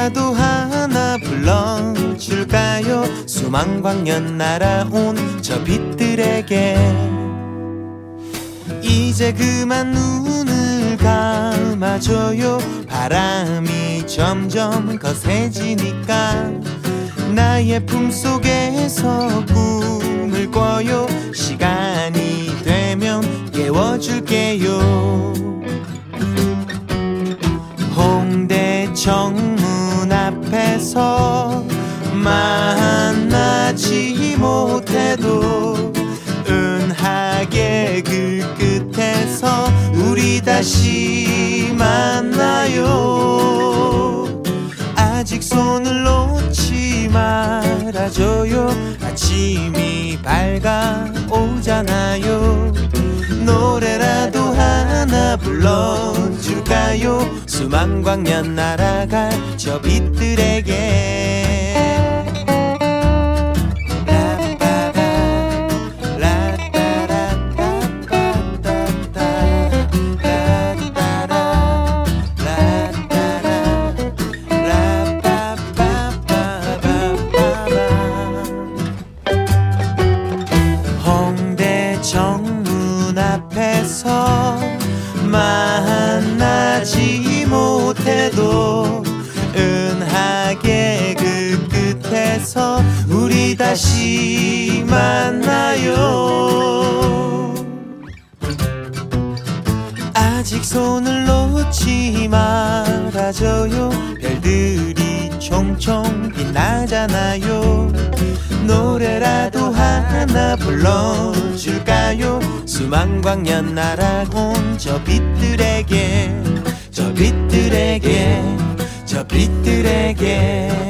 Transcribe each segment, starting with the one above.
노래라도 하나 불러줄까요? 수만 광년 날아온 저 빛들에게. 이제 그만 눈을 감아줘요. 바람이 점점 거세지니까. 나의 품속에서 꿈을 꿔요. 시간이 되면 깨워줄게요. 홍대 정문 앞에서 만나지 못해도 은하계 그 끝에서 우리 다시 만나요. 아직 손을 놓지 말아줘요 아침이 밝아오잖아요. 노래라도 하나 불러줄까요? 수만 광년 날아갈 저 빛들에게 다시 만나요. 아직 손을 놓지 말아줘요. 별들이 총총 빛나잖아요. 노래라도 하나 불러줄까요? 수만광년 날아온 저 빛들에게 저 빛들에게 저 빛들에게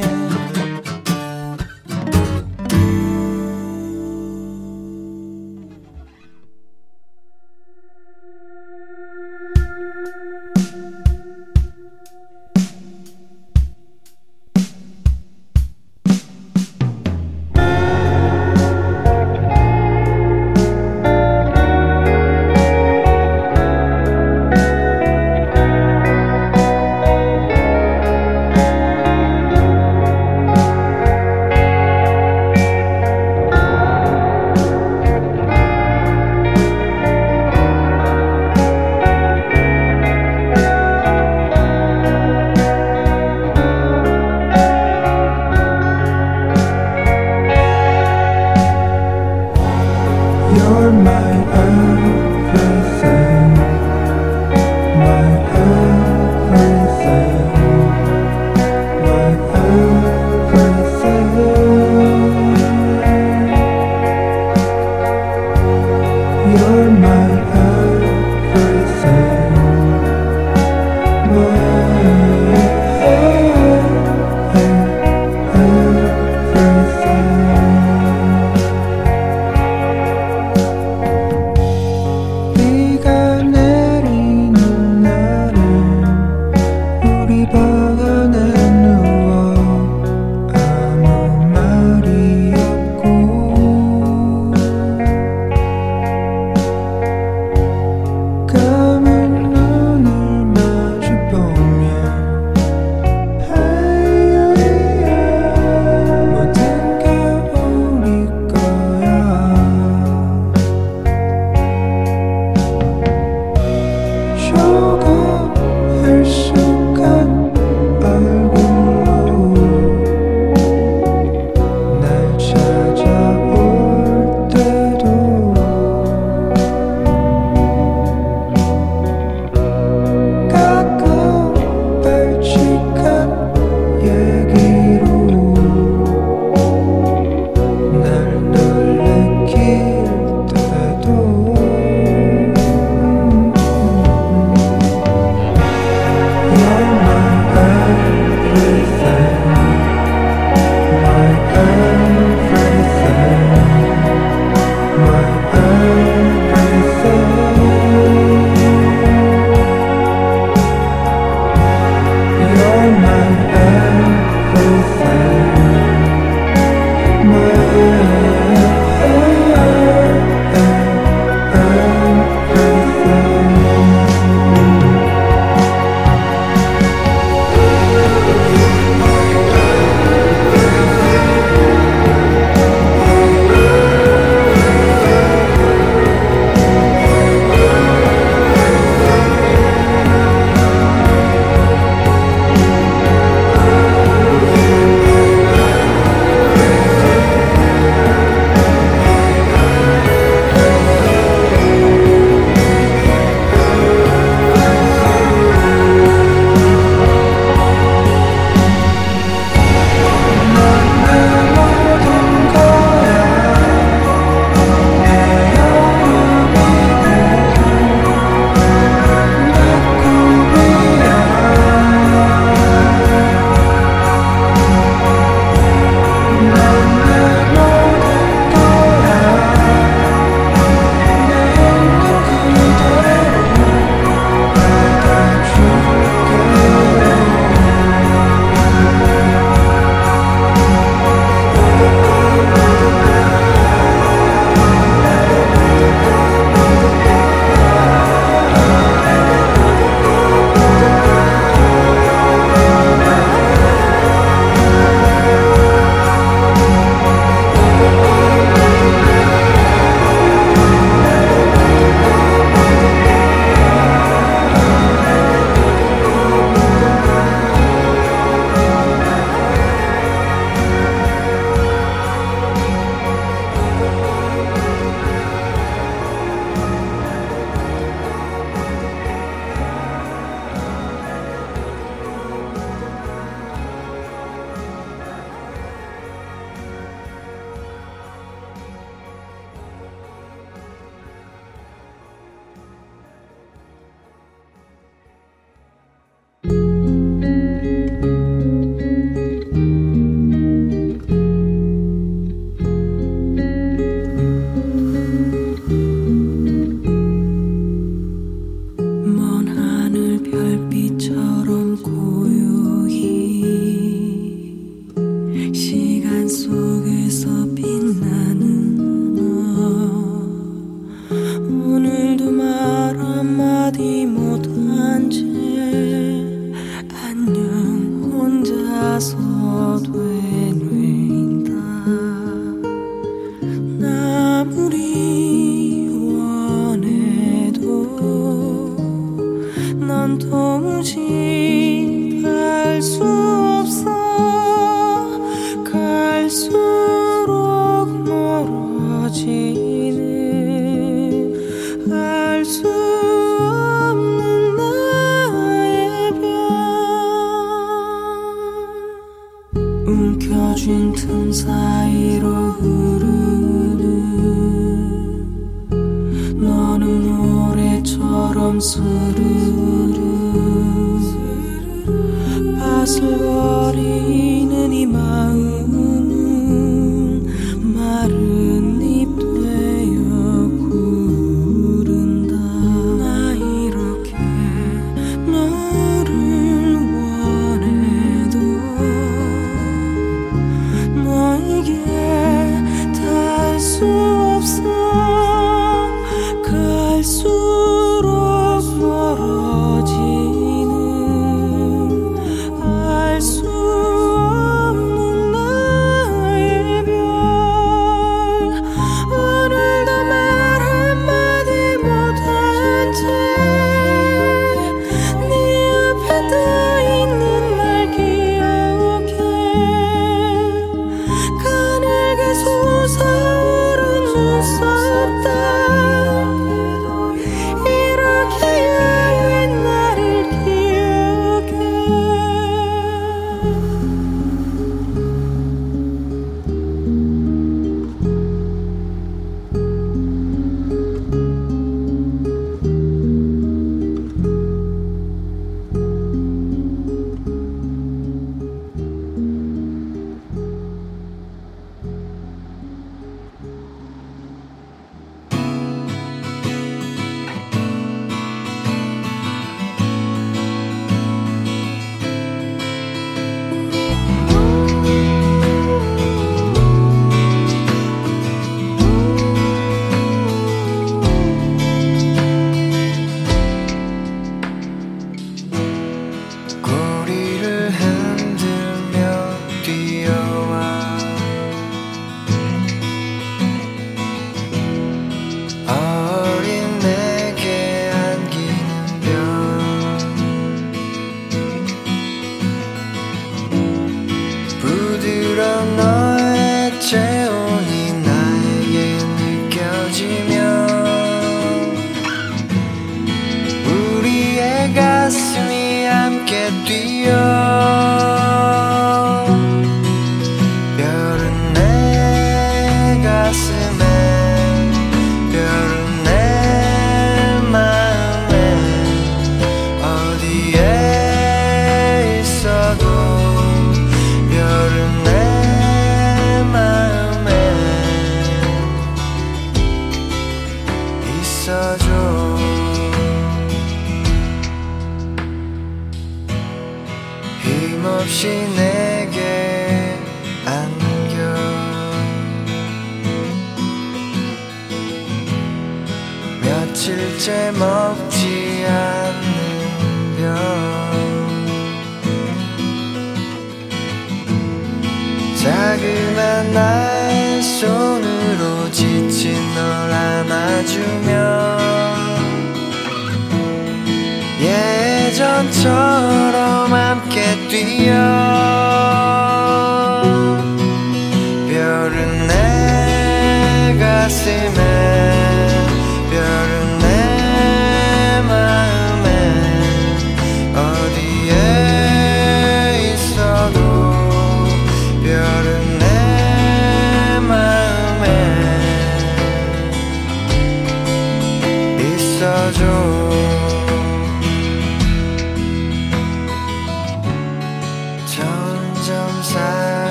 she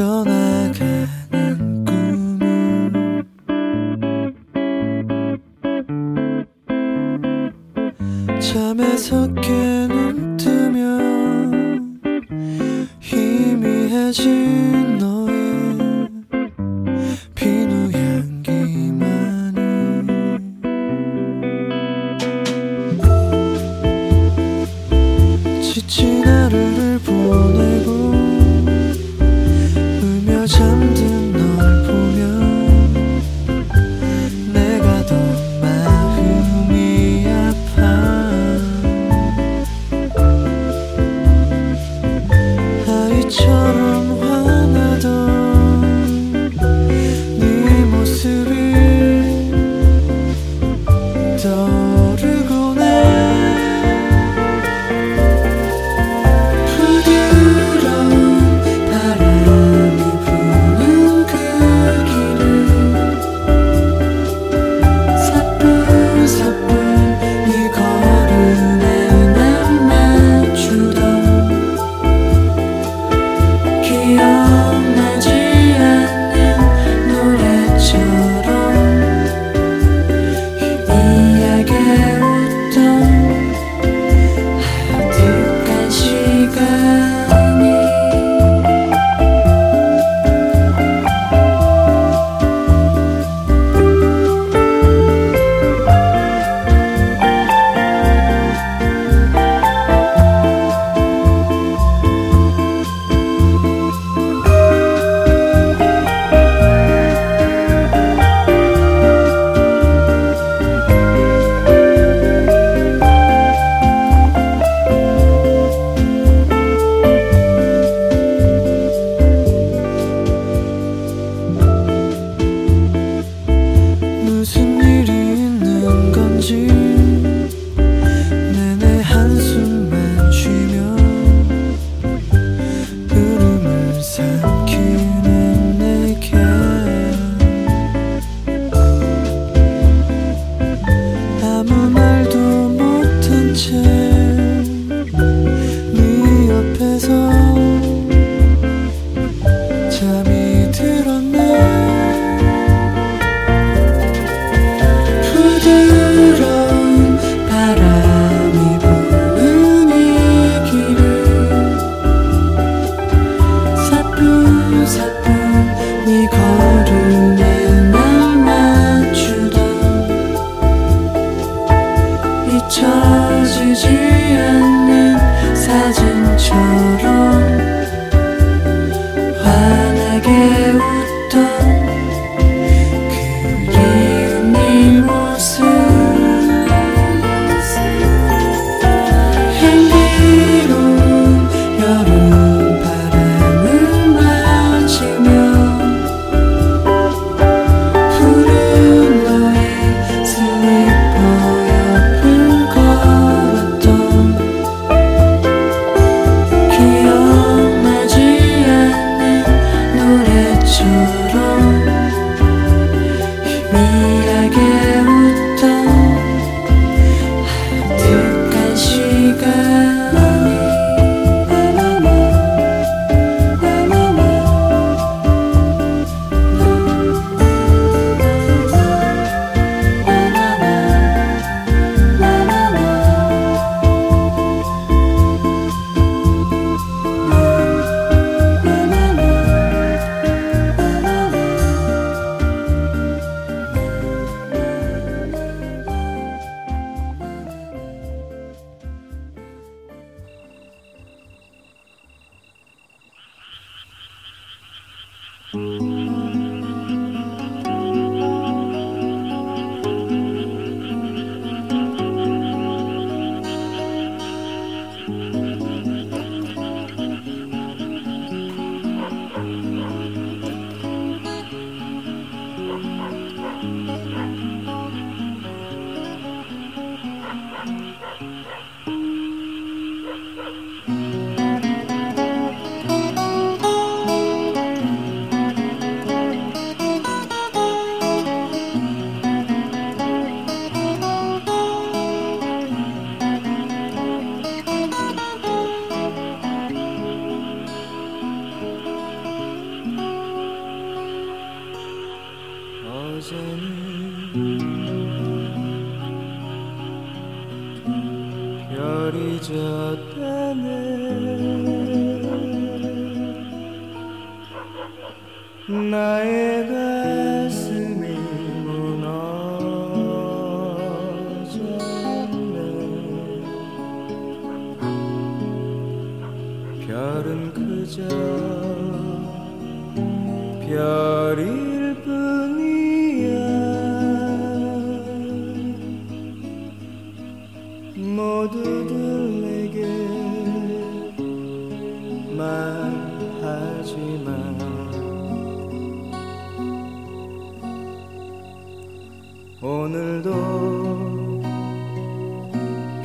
떠나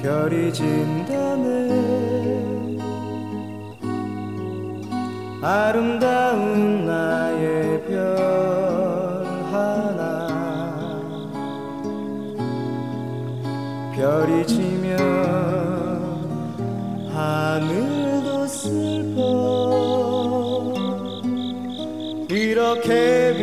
별이 진다네 아름다운 나의 별 하나. 별이 지면 하늘도 슬퍼. 이렇게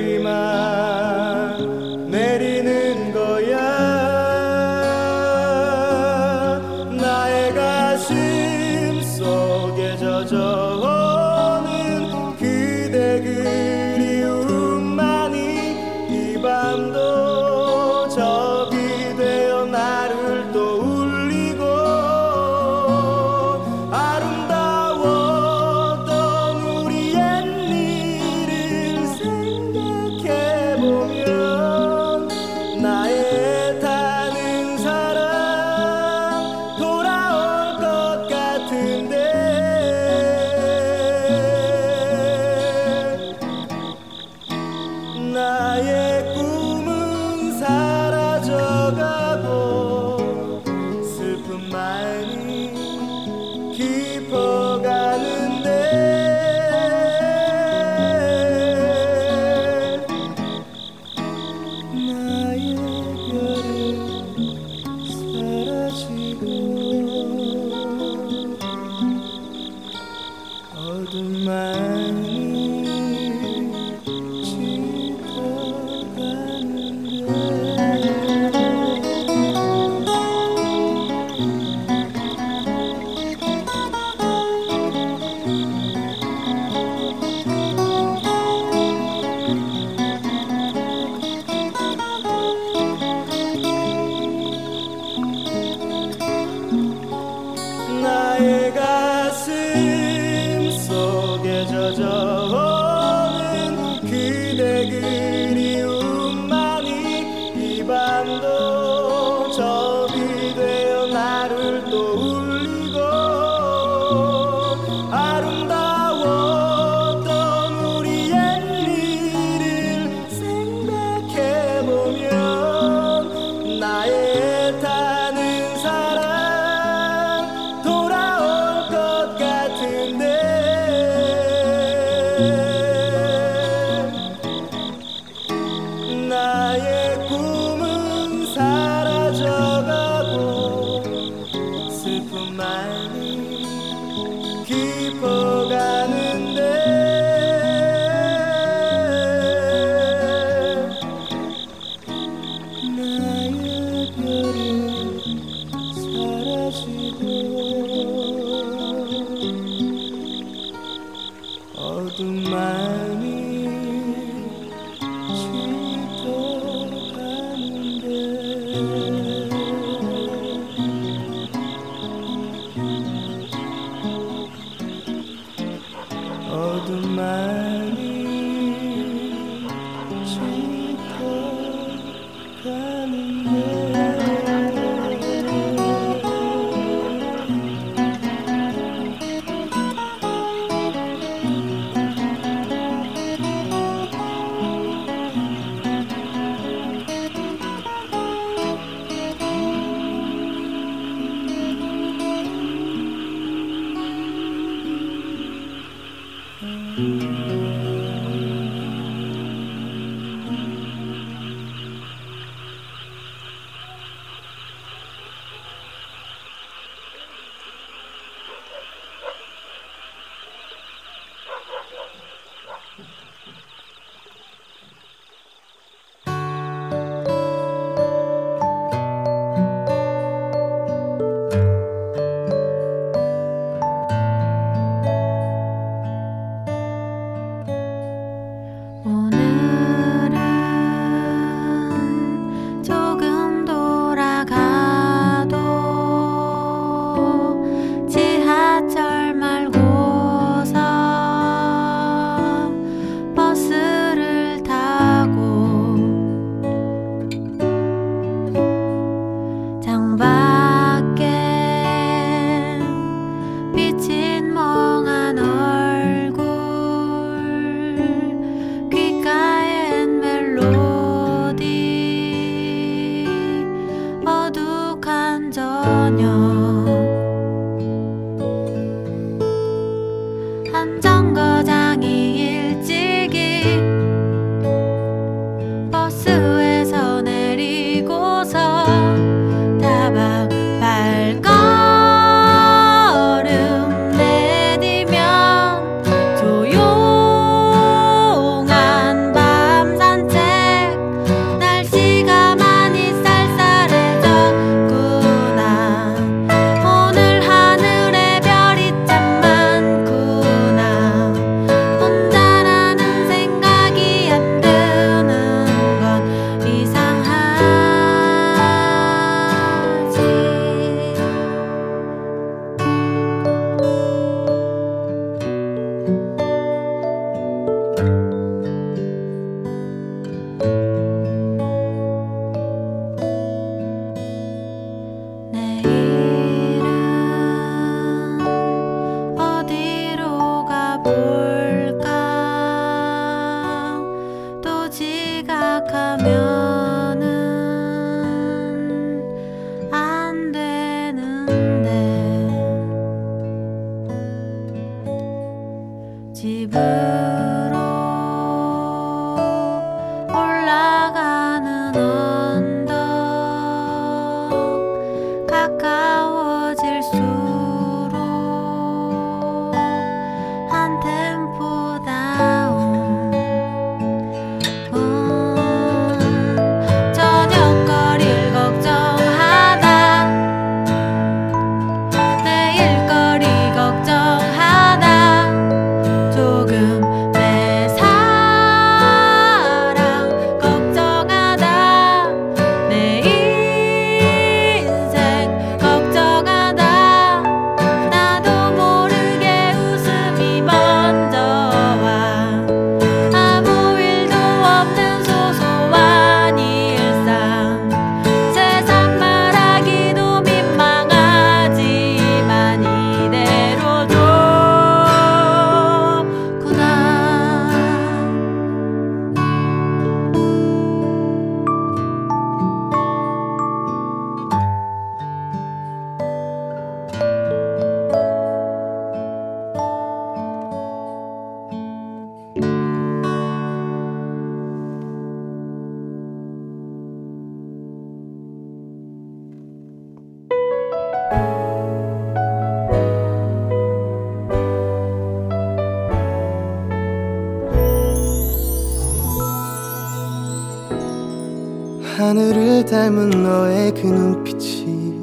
닮은 너의 그 눈빛이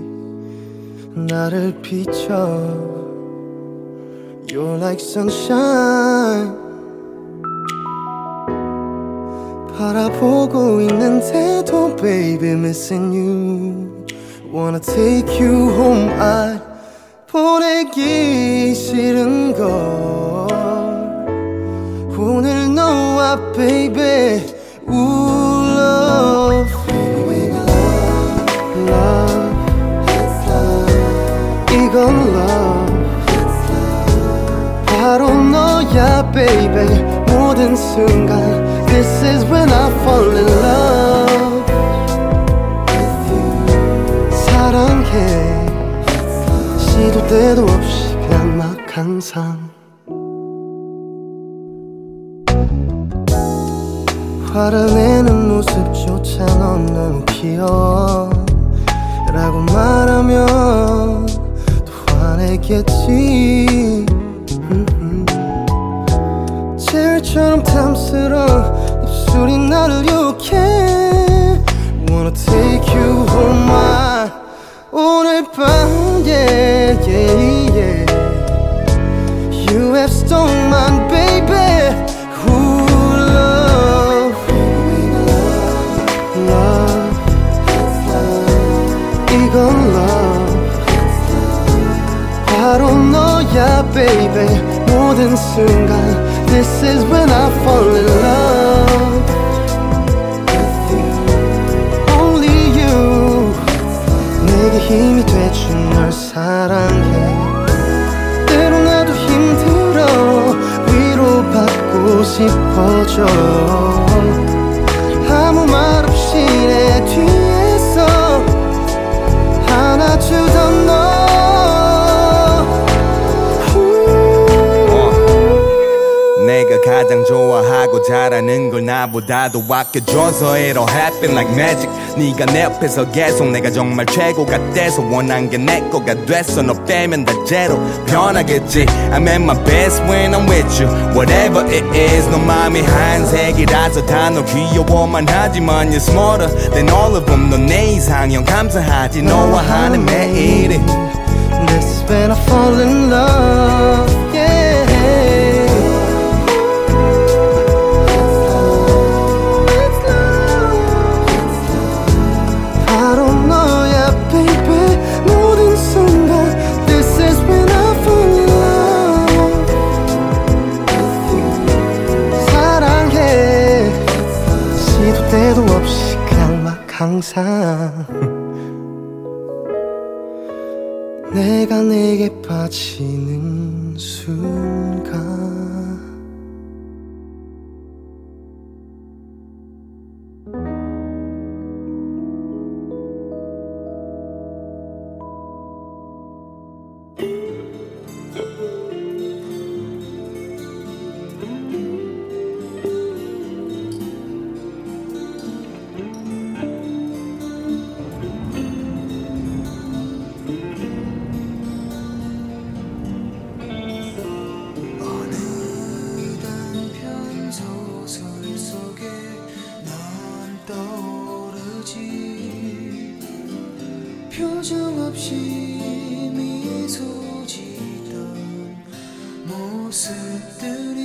나를 비춰 You're like sunshine 바라보고 있는데도 baby missing you Wanna take you home I 보내기 싫은 걸 오늘 너와 baby 우 love 이건 love 바로 너야 baby. 모든 순간 This is when I fall in love 사랑해. 시도 때도 없이 그냥 막 항상 화를 내는 모습조차 넌 너무 귀여워 라고 말하면 또 화내겠지 젤처럼 탐스러운 입술이 나를 유혹해. Wanna take you home my baby. 모든 순간 This is when I fall in love Only you. 내게 힘이 돼준 널 사랑해. 때로 나도 힘들어 위로받고 싶어져. 아무 말 없이 내 뒤에서 안아주던 너 가 가장 좋아하고 잘하는 걸 나보다도 아껴줘서 it'll happen like magic 네가 내 옆에서 계속 내가 정말 최고가 돼서 원한 게 내 거가 됐어 너 빼면 다 제로 변하겠지 I'm at my best when I'm with you Whatever it is 너 맘이 한색이라서 다 너 귀여워만 하지만 You're smarter than all of them 너 내 이상형 감사하지 너와 하는 매일이 This is when I fall in love 항상 내가 내게 빠지는 순간 표정 없이 미소 짓던 모습들이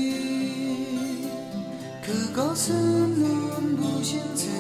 그것은 눈부신 색